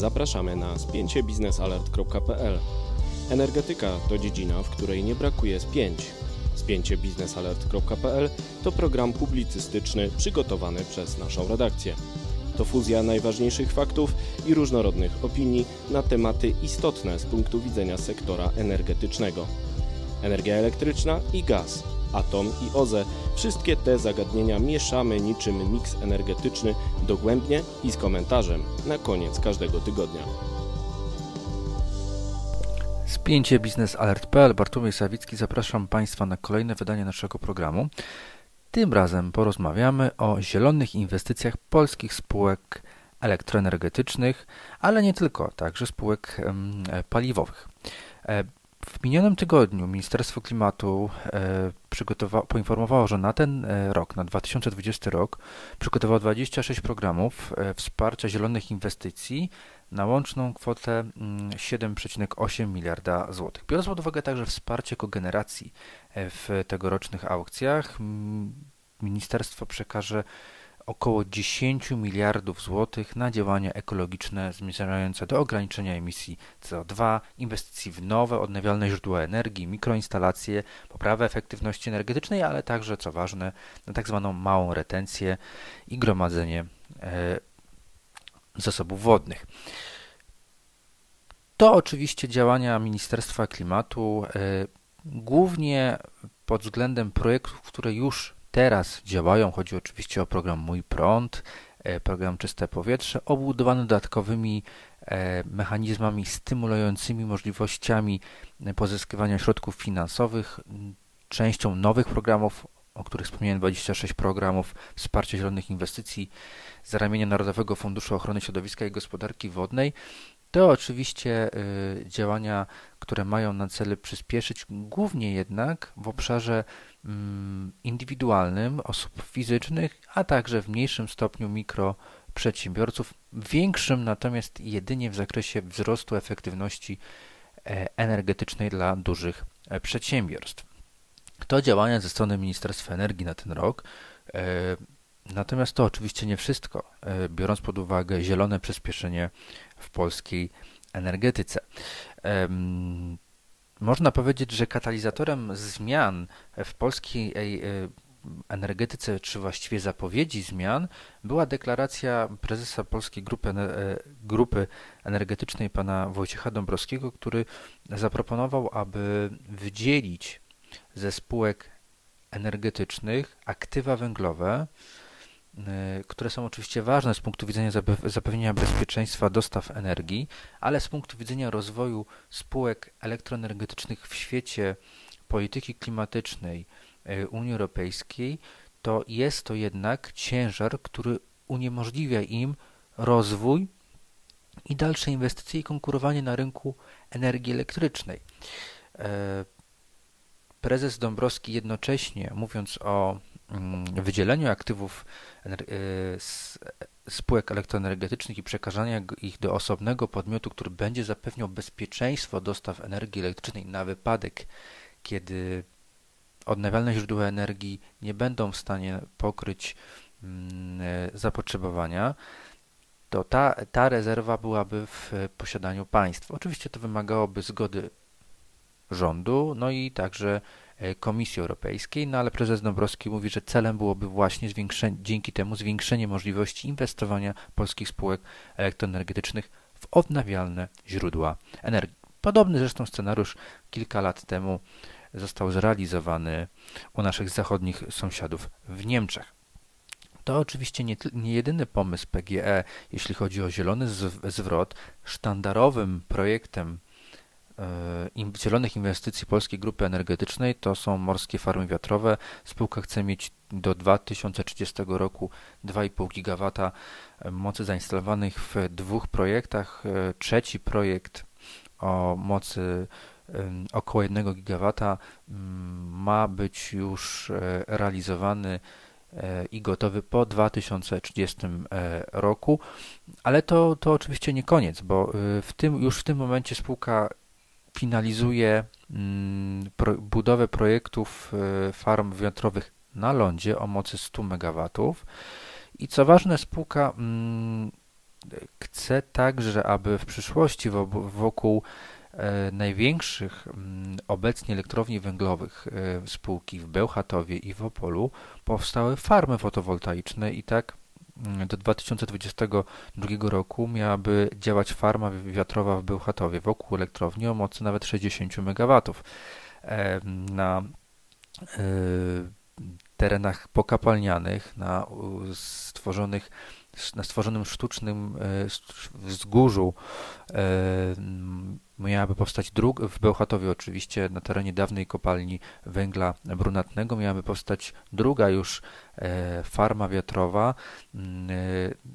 Zapraszamy na spięciebiznesalert.pl. Energetyka to dziedzina, w której nie brakuje spięć. Spięciebiznesalert.pl to program publicystyczny przygotowany przez naszą redakcję. To fuzja najważniejszych faktów i różnorodnych opinii na tematy istotne z punktu widzenia sektora energetycznego. Energia elektryczna i gaz, atom i OZE wszystkie te zagadnienia mieszamy niczym miks energetyczny dogłębnie i z komentarzem na koniec każdego tygodnia. Spięcie biznesalert.pl Bartłomiej Sawicki zapraszam Państwa na kolejne wydanie naszego programu. Tym razem porozmawiamy o zielonych inwestycjach polskich spółek elektroenergetycznych, ale nie tylko, także spółek paliwowych. W minionym tygodniu Ministerstwo Klimatu e, poinformowało, że na ten e, rok, na 2020 rok, przygotowało 26 programów e, wsparcia zielonych inwestycji na łączną kwotę 7,8 mm, miliarda złotych. Biorąc pod uwagę także wsparcie kogeneracji w tegorocznych aukcjach, ministerstwo przekaże około 10 miliardów złotych na działania ekologiczne zmierzające do ograniczenia emisji CO2, inwestycji w nowe, odnawialne źródła energii, mikroinstalacje, poprawę efektywności energetycznej, ale także, co ważne, na tak zwaną małą retencję i gromadzenie e, zasobów wodnych. To oczywiście działania Ministerstwa Klimatu e, głównie pod względem projektów, które już teraz działają. Chodzi oczywiście o program Mój Prąd, e, program Czyste Powietrze, obudowany dodatkowymi e, mechanizmami stymulującymi możliwościami e, pozyskiwania środków finansowych, częścią nowych programów, o których wspomniałem, 26 programów wsparcia zielonych inwestycji z ramienia Narodowego Funduszu Ochrony Środowiska i Gospodarki Wodnej. To oczywiście działania, które mają na celu przyspieszyć, głównie jednak w obszarze indywidualnym osób fizycznych, a także w mniejszym stopniu mikroprzedsiębiorców, większym natomiast jedynie w zakresie wzrostu efektywności e, energetycznej dla dużych e, przedsiębiorstw. To działania ze strony Ministerstwa Energii na ten rok. E, natomiast to oczywiście nie wszystko, biorąc pod uwagę zielone przyspieszenie w polskiej energetyce. Można powiedzieć, że katalizatorem zmian w polskiej e, energetyce, czy właściwie zapowiedzi zmian, była deklaracja prezesa Polskiej Grupy, e, Grupy Energetycznej, pana Wojciecha Dąbrowskiego, który zaproponował, aby wydzielić ze spółek energetycznych aktywa węglowe, które są oczywiście ważne z punktu widzenia zapewnienia bezpieczeństwa dostaw energii, ale z punktu widzenia rozwoju spółek elektroenergetycznych w świecie polityki klimatycznej y, Unii Europejskiej, to jest to jednak ciężar, który uniemożliwia im rozwój i dalsze inwestycje i konkurowanie na rynku energii elektrycznej. Y, prezes Dąbrowski jednocześnie, mówiąc o wydzieleniu aktywów e, spółek elektroenergetycznych i przekazania ich do osobnego podmiotu, który będzie zapewniał bezpieczeństwo dostaw energii elektrycznej na wypadek, kiedy odnawialne źródła energii nie będą w stanie pokryć mm, e, zapotrzebowania, to ta, ta rezerwa byłaby w posiadaniu państwa. Oczywiście to wymagałoby zgody rządu, no i także Komisji Europejskiej, no ale prezes Dąbrowski mówi, że celem byłoby właśnie dzięki temu zwiększenie możliwości inwestowania polskich spółek elektroenergetycznych w odnawialne źródła energii. Podobny zresztą scenariusz kilka lat temu został zrealizowany u naszych zachodnich sąsiadów w Niemczech. To oczywiście nie, nie, jedyny pomysł PGE, jeśli chodzi o zielony zwrot. Sztandarowym projektem E, zielonych inwestycji Polskiej Grupy Energetycznej to są morskie farmy wiatrowe. Spółka chce mieć do 2030 roku 2,5 GW e, mocy zainstalowanych w dwóch projektach. E, trzeci projekt o mocy około 1 GW ma być już realizowany i gotowy po 2030 roku, ale to, to oczywiście nie koniec, bo w tym, już w tym momencie spółka finalizuje mm, budowę projektów e, farm wiatrowych na lądzie o mocy 100 MW. I co ważne, spółka mm, chce także, aby w przyszłości wokół największych mm, obecnie elektrowni węglowych spółki w Bełchatowie i w Opolu powstały farmy fotowoltaiczne i tak do 2022 roku miałaby działać farma wiatrowa w Bełchatowie wokół elektrowni o mocy nawet 60 MW. Na terenach pokapalnianych, na stworzonych na stworzonym sztucznym e, wzgórzu e, miałaby powstać druga, w Bełchatowie oczywiście, na terenie dawnej kopalni węgla brunatnego, miałaby powstać druga już e, farma wiatrowa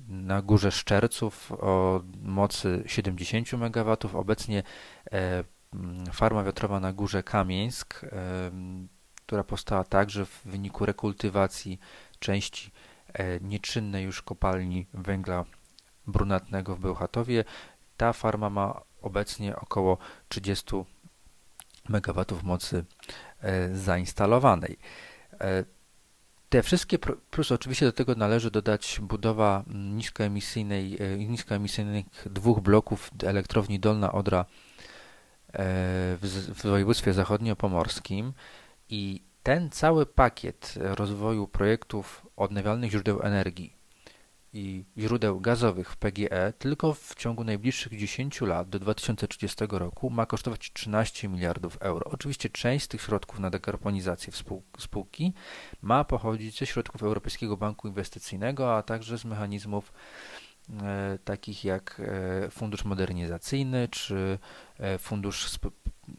na górze Szczerców o mocy 70 MW. Obecnie farma wiatrowa na górze Kamieńsk która powstała także w wyniku rekultywacji części nieczynnej już kopalni węgla brunatnego w Bełchatowie. Ta farma ma obecnie około 30 MW mocy e, zainstalowanej. E, te wszystkie, plus oczywiście do tego należy dodać budowa niskoemisyjnej, niskoemisyjnych dwóch bloków elektrowni Dolna Odra w województwie zachodniopomorskim, i ten cały pakiet rozwoju projektów odnawialnych źródeł energii i źródeł gazowych w PGE tylko w ciągu najbliższych 10 lat do 2030 roku ma kosztować 13 miliardów euro. Oczywiście część z tych środków na dekarbonizację spółki ma pochodzić ze środków Europejskiego Banku Inwestycyjnego, a także z mechanizmów e, takich jak e, Fundusz Modernizacyjny czy e, Fundusz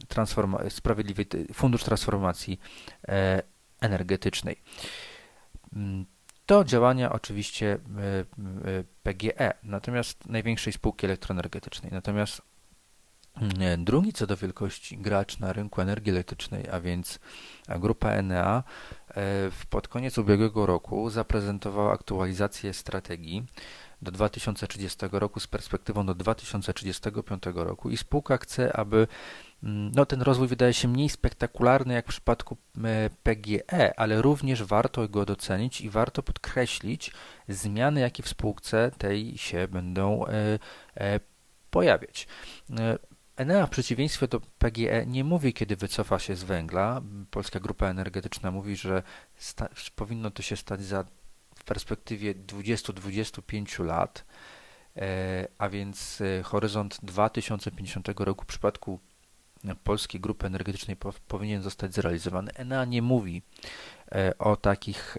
transforma- fundusz transformacji e, energetycznej. Mm, to działania oczywiście e, e, PGE, natomiast największej spółki elektroenergetycznej. Natomiast mm, drugi co do wielkości gracz na rynku energii elektrycznej, a więc grupa Enea, pod koniec ubiegłego roku zaprezentowała aktualizację strategii do 2030 roku z perspektywą do 2035 roku i spółka chce, aby no, ten rozwój wydaje się mniej spektakularny jak w przypadku e, PGE, ale również warto go docenić i warto podkreślić zmiany, jakie w spółce tej się będą e, e, pojawiać. Enea w przeciwieństwie do PGE nie mówi, kiedy wycofa się z węgla. Polska Grupa Energetyczna mówi, że powinno to się stać za perspektywie 20-25 lat, e, a więc e, horyzont 2050 roku w przypadku Polskiej Grupy Energetycznej powinien zostać zrealizowany. ENA nie mówi e, o takich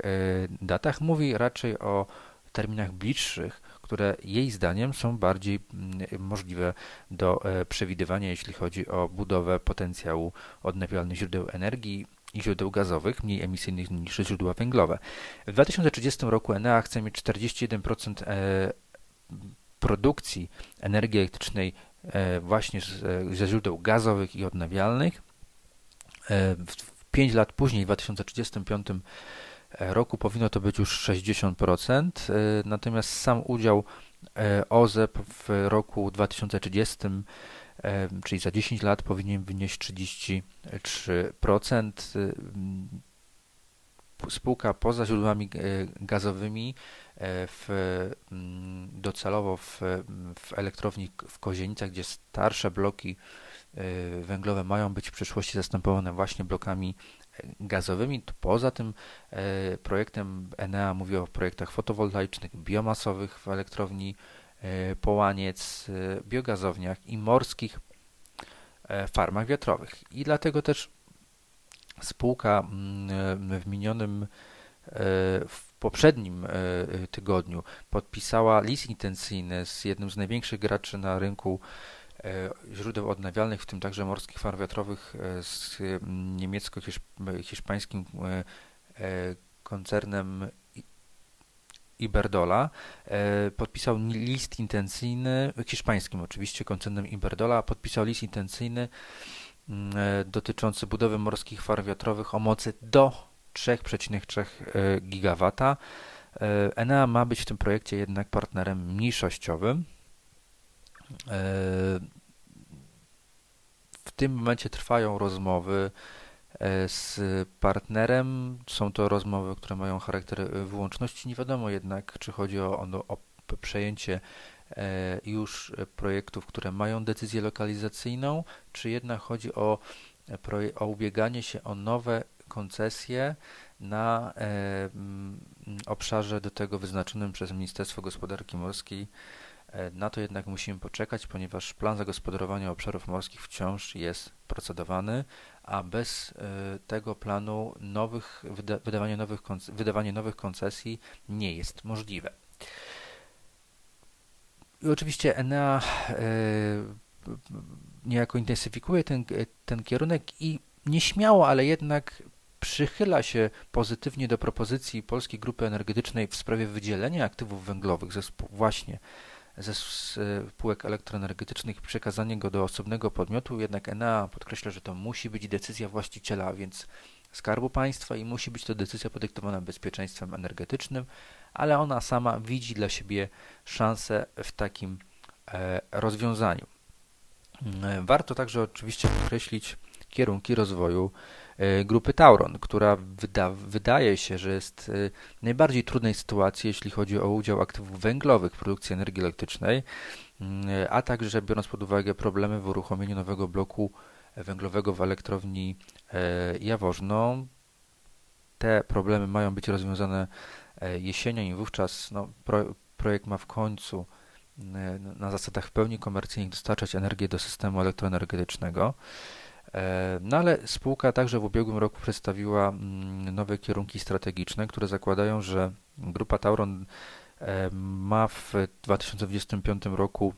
datach, mówi raczej o terminach bliższych, które jej zdaniem są bardziej możliwe do przewidywania, jeśli chodzi o budowę potencjału odnawialnych źródeł energii i źródeł gazowych, mniej emisyjnych niż źródła węglowe. W 2030 roku Enea chce mieć 41% e, produkcji energii elektrycznej e, właśnie ze źródeł gazowych i odnawialnych. 5 e, lat później, w 2035 roku, powinno to być już 60%, natomiast sam udział OZE w roku 2030 czyli za 10 lat powinien wynieść 33%. Spółka poza źródłami e, gazowymi e, w, mm, docelowo w, w elektrowni w Kozienicach, gdzie starsze bloki e, węglowe mają być w przyszłości zastępowane właśnie blokami gazowymi. Poza tym projektem Enea mówi o projektach fotowoltaicznych, biomasowych w elektrowni połaniec, biogazowniach i morskich farmach wiatrowych. I dlatego też spółka mm, w minionym w poprzednim tygodniu podpisała list intencyjny z jednym z największych graczy na rynku źródeł odnawialnych, w tym także morskich farm wiatrowych z niemiecko-hiszpańskim koncernem Iberdola. E, podpisał list intencyjny, hiszpańskim oczywiście, koncernem Iberdola, podpisał list intencyjny e, dotyczący budowy morskich farm wiatrowych o mocy do 3,3 e, GW. Enea ma być w tym projekcie jednak partnerem mniejszościowym. W tym momencie trwają rozmowy E, z partnerem. Są to rozmowy, które mają charakter wyłączności. Nie wiadomo jednak, czy chodzi o, o, o przejęcie już projektów, które mają decyzję lokalizacyjną, czy jednak chodzi o, o ubieganie się o nowe koncesje na obszarze do tego wyznaczonym przez Ministerstwo Gospodarki Morskiej. Na to jednak musimy poczekać, ponieważ plan zagospodarowania obszarów morskich wciąż jest procedowany, a bez tego planu nowych, wydawanie, nowych, wydawanie nowych koncesji nie jest możliwe. I oczywiście Enea niejako intensyfikuje ten, ten kierunek i nieśmiało, ale jednak przychyla się pozytywnie do propozycji Polskiej Grupy Energetycznej w sprawie wydzielenia aktywów węglowych ze, właśnie ze spółek elektroenergetycznych i przekazania go do osobnego podmiotu, jednak Enea podkreśla, że to musi być decyzja właściciela, więc Skarbu Państwa i musi być to decyzja podyktowana bezpieczeństwem energetycznym, ale ona sama widzi dla siebie szansę w takim e, rozwiązaniu. E, warto także oczywiście podkreślić kierunki rozwoju e, grupy Tauron, która wyda, wydaje się, że jest w najbardziej trudnej sytuacji, jeśli chodzi o udział aktywów węglowych w produkcji energii elektrycznej, a także biorąc pod uwagę problemy w uruchomieniu nowego bloku węglowego w elektrowni Jaworzno. Te problemy mają być rozwiązane E, jesienią i wówczas no, pro, projekt ma w końcu e, na zasadach w pełni komercyjnych dostarczać energię do systemu elektroenergetycznego. E, no ale spółka także w ubiegłym roku przedstawiła mm, nowe kierunki strategiczne, które zakładają, że grupa Tauron ma w 2025 roku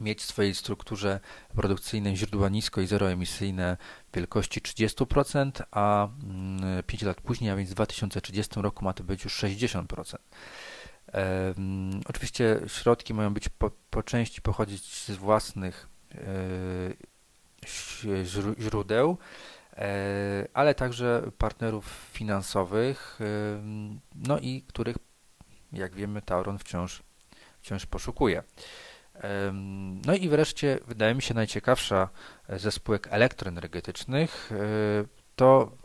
mieć w swojej strukturze produkcyjnej źródła nisko i zeroemisyjne wielkości 30%, a 5 mm, lat później, a więc w 2030 roku ma to być już 60%. oczywiście środki mają być po, po części pochodzić z własnych e, źródeł, e, ale także partnerów finansowych, no i których, jak wiemy, Tauron wciąż, wciąż poszukuje. No i wreszcie, wydaje mi się, najciekawsza ze spółek elektroenergetycznych e, to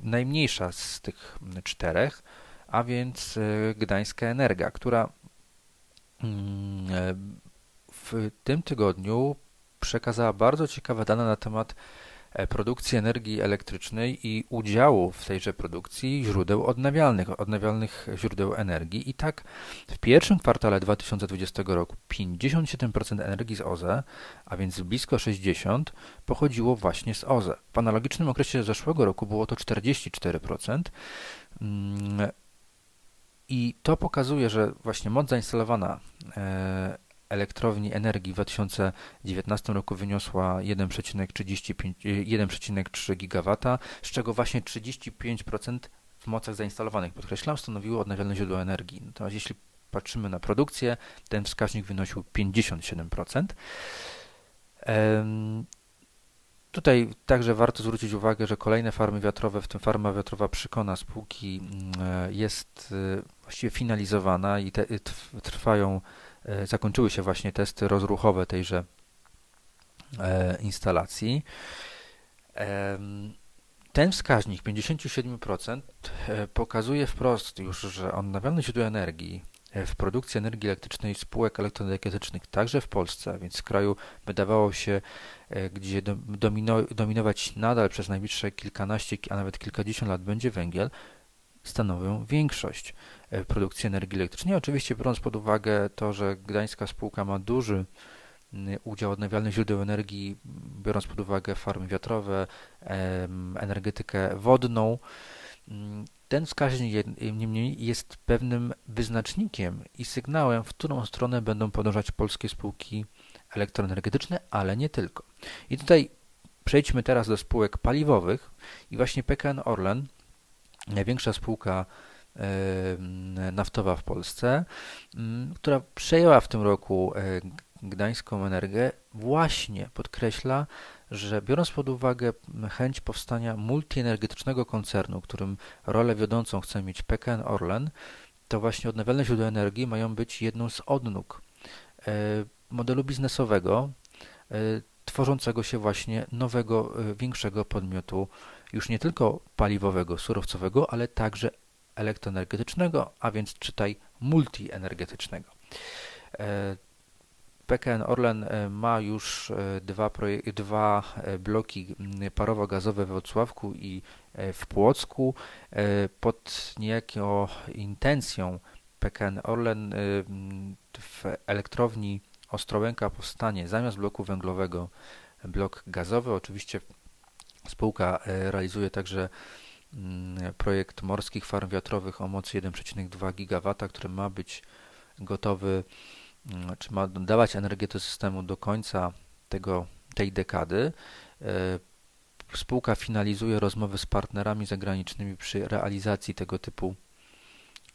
najmniejsza z tych czterech, a więc e, Gdańska Energia, która mm, e, w tym tygodniu przekazała bardzo ciekawe dane na temat E, produkcji energii elektrycznej i udziału w tejże produkcji źródeł odnawialnych, odnawialnych źródeł energii. I tak w pierwszym kwartale 2020 roku 57% energii z OZE, a więc blisko 60%, pochodziło właśnie z OZE. W analogicznym okresie zeszłego roku było to 44%. Mm, I to pokazuje, że właśnie moc zainstalowana e, elektrowni energii w 2019 roku wyniosła 1,3 GW, z czego właśnie 35% w mocach zainstalowanych, podkreślam, stanowiło odnawialne źródła energii. Natomiast jeśli patrzymy na produkcję, ten wskaźnik wynosił 57%. Tutaj także warto zwrócić uwagę, że kolejne farmy wiatrowe, w tym farma wiatrowa Przykona spółki mm, jest y, właściwie finalizowana i te, trwają E, zakończyły się właśnie testy rozruchowe tejże e, instalacji. Ten wskaźnik 57% e, pokazuje wprost już, że odnawialne źródła energii w produkcji energii elektrycznej spółek elektroenergetycznych, także w Polsce, więc w kraju wydawało się, gdzie domino, dominować nadal przez najbliższe kilkanaście, a nawet kilkadziesiąt lat będzie węgiel, stanowią większość e, produkcji energii elektrycznej. Oczywiście biorąc pod uwagę to, że gdańska spółka ma duży udział odnawialnych źródeł energii, biorąc pod uwagę farmy wiatrowe, energetykę wodną, ten wskaźnik niemniej jest pewnym wyznacznikiem i sygnałem, w którą stronę będą podążać polskie spółki elektroenergetyczne, ale nie tylko. I tutaj przejdźmy teraz do spółek paliwowych i właśnie PKN Orlen największa spółka naftowa w Polsce, która przejęła w tym roku e, Gdańską Energię, właśnie podkreśla, że biorąc pod uwagę chęć powstania multienergetycznego koncernu, którym rolę wiodącą chce mieć PKN Orlen, to właśnie odnawialne źródła energii mają być jedną z odnóg e, modelu biznesowego, e, tworzącego się właśnie nowego, większego podmiotu już nie tylko paliwowego, surowcowego, ale także elektroenergetycznego, a więc czytaj multienergetycznego. PKN Orlen ma już dwa, dwa bloki parowo-gazowe w Wrocławku i w Płocku. Pod niejaką intencją PKN Orlen w elektrowni Ostrołęka powstanie zamiast bloku węglowego blok gazowy. Oczywiście spółka e, realizuje także projekt morskich farm wiatrowych o mocy 1,2 GW, który ma być gotowy, mm, czy ma dawać energię do systemu do końca tego, tej dekady. E, spółka finalizuje rozmowy z partnerami zagranicznymi przy realizacji tego typu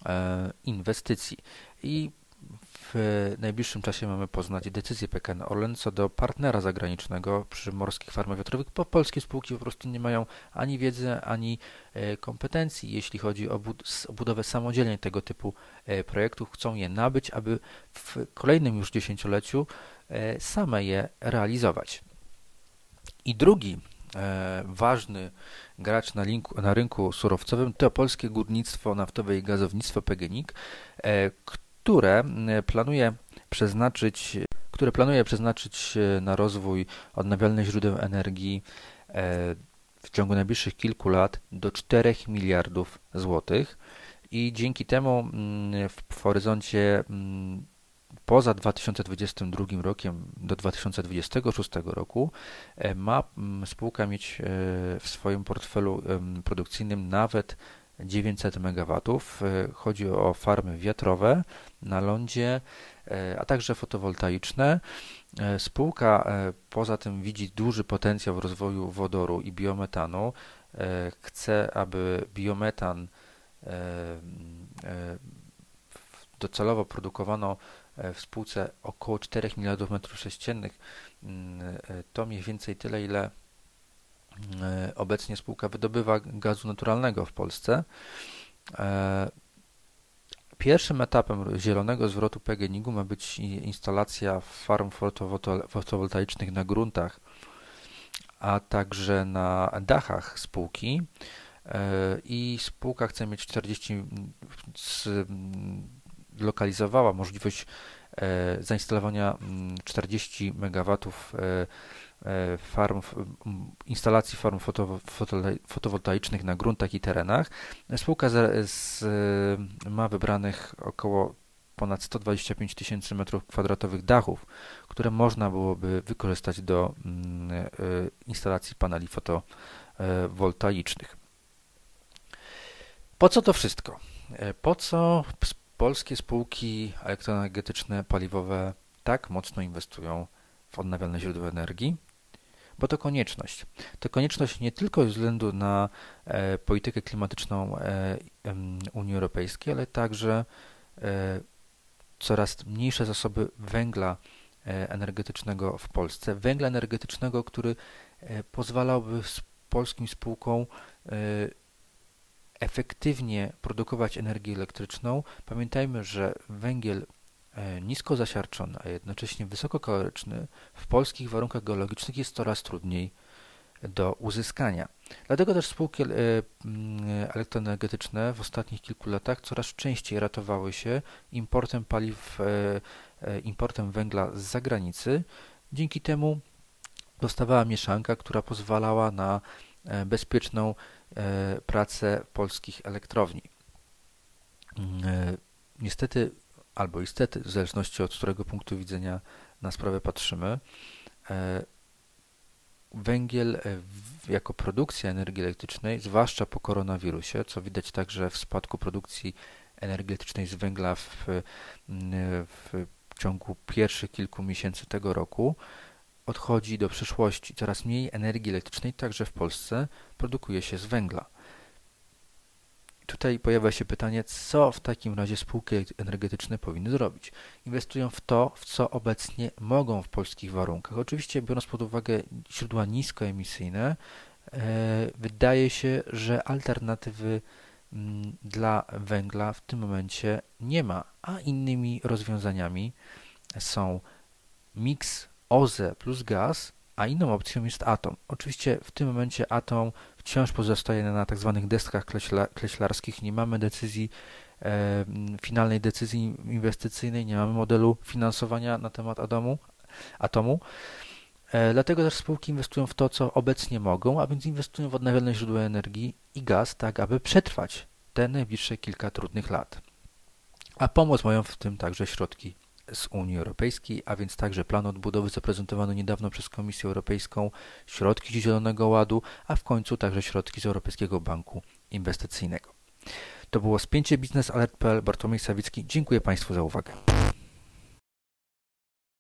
e, inwestycji. I w najbliższym czasie mamy poznać decyzję PKN Orlen co do partnera zagranicznego przy morskich farmach wiatrowych, bo polskie spółki po prostu nie mają ani wiedzy, ani e, kompetencji, jeśli chodzi o, budowę samodzielnie tego typu e, projektów. Chcą je nabyć, aby w kolejnym już dziesięcioleciu e, same je realizować. I drugi ważny gracz na, linku, na rynku surowcowym to polskie górnictwo naftowe i gazownictwo PGNiG, e, planuje przeznaczyć, które planuje przeznaczyć na rozwój odnawialnych źródeł energii e, w ciągu najbliższych kilku lat do 4 miliardów złotych. I dzięki temu mm, w horyzoncie mm, poza 2022 rokiem do 2026 roku e, ma mm, spółka mieć w swoim portfelu produkcyjnym nawet 900 MW. E, chodzi o farmy wiatrowe na lądzie, e, a także fotowoltaiczne. E, spółka poza tym widzi duży potencjał w rozwoju wodoru i biometanu. Chce, aby biometan docelowo produkowano w spółce około 4 miliardów metrów sześciennych. To mniej więcej tyle, ile obecnie spółka wydobywa gazu naturalnego w Polsce. E, pierwszym etapem zielonego zwrotu PGNiG-u ma być instalacja farm fotowoltaicznych na gruntach, a także na dachach spółki. E, I spółka chce mieć 40, zlokalizowała możliwość zainstalowania 40 MW E, farm, instalacji farm fotowoltaicznych na gruntach i terenach. Spółka z, z, ma wybranych około ponad 125 tysięcy metrów kwadratowych dachów, które można byłoby wykorzystać do mm, e, instalacji paneli fotowoltaicznych. Po co to wszystko? E, po co polskie spółki elektroenergetyczne, paliwowe tak mocno inwestują w odnawialne źródła energii? Bo to konieczność. To konieczność nie tylko ze względu na e, politykę klimatyczną e, Unii Europejskiej, ale także e, coraz mniejsze zasoby węgla e, energetycznego w Polsce. Węgla energetycznego, który e, pozwalałby polskim spółkom e, efektywnie produkować energię elektryczną. Pamiętajmy, że węgiel nisko zasiarczony, a jednocześnie wysokokaloryczny w polskich warunkach geologicznych jest coraz trudniej do uzyskania. Dlatego też spółki e, elektroenergetyczne w ostatnich kilku latach coraz częściej ratowały się importem paliw, e, importem węgla z zagranicy. Dzięki temu dostawała mieszanka, która pozwalała na bezpieczną pracę polskich elektrowni. Niestety albo istety, w zależności od którego punktu widzenia na sprawę patrzymy. E, węgiel e, jako produkcja energii elektrycznej, zwłaszcza po koronawirusie, co widać także w spadku produkcji energii elektrycznej z węgla w, w ciągu pierwszych kilku miesięcy tego roku, odchodzi do przyszłości. Coraz mniej energii elektrycznej, także w Polsce, produkuje się z węgla. Tutaj pojawia się pytanie, co w takim razie spółki energetyczne powinny zrobić. Inwestują w to, w co obecnie mogą w polskich warunkach. Oczywiście, biorąc pod uwagę źródła niskoemisyjne, e, wydaje się, że alternatywy mm, dla węgla w tym momencie nie ma, a innymi rozwiązaniami są miks OZE plus gaz a inną opcją jest Atom. Oczywiście w tym momencie Atom wciąż pozostaje na tzw. Tak deskach kleśla, kleślarskich. Nie mamy decyzji, e, finalnej decyzji inwestycyjnej, nie mamy modelu finansowania na temat Atomu. atomu. E, dlatego też spółki inwestują w to, co obecnie mogą, a więc inwestują w odnawialne źródła energii i gaz, tak aby przetrwać te najbliższe kilka trudnych lat. A pomoc mają w tym także środki z Unii Europejskiej, a więc także plan odbudowy zaprezentowany niedawno przez Komisję Europejską, środki Zielonego Ładu, a w końcu także środki z Europejskiego Banku Inwestycyjnego. To było spięcie Biznes Alert.pl. Bartłomiej Sawicki. Dziękuję Państwu za uwagę.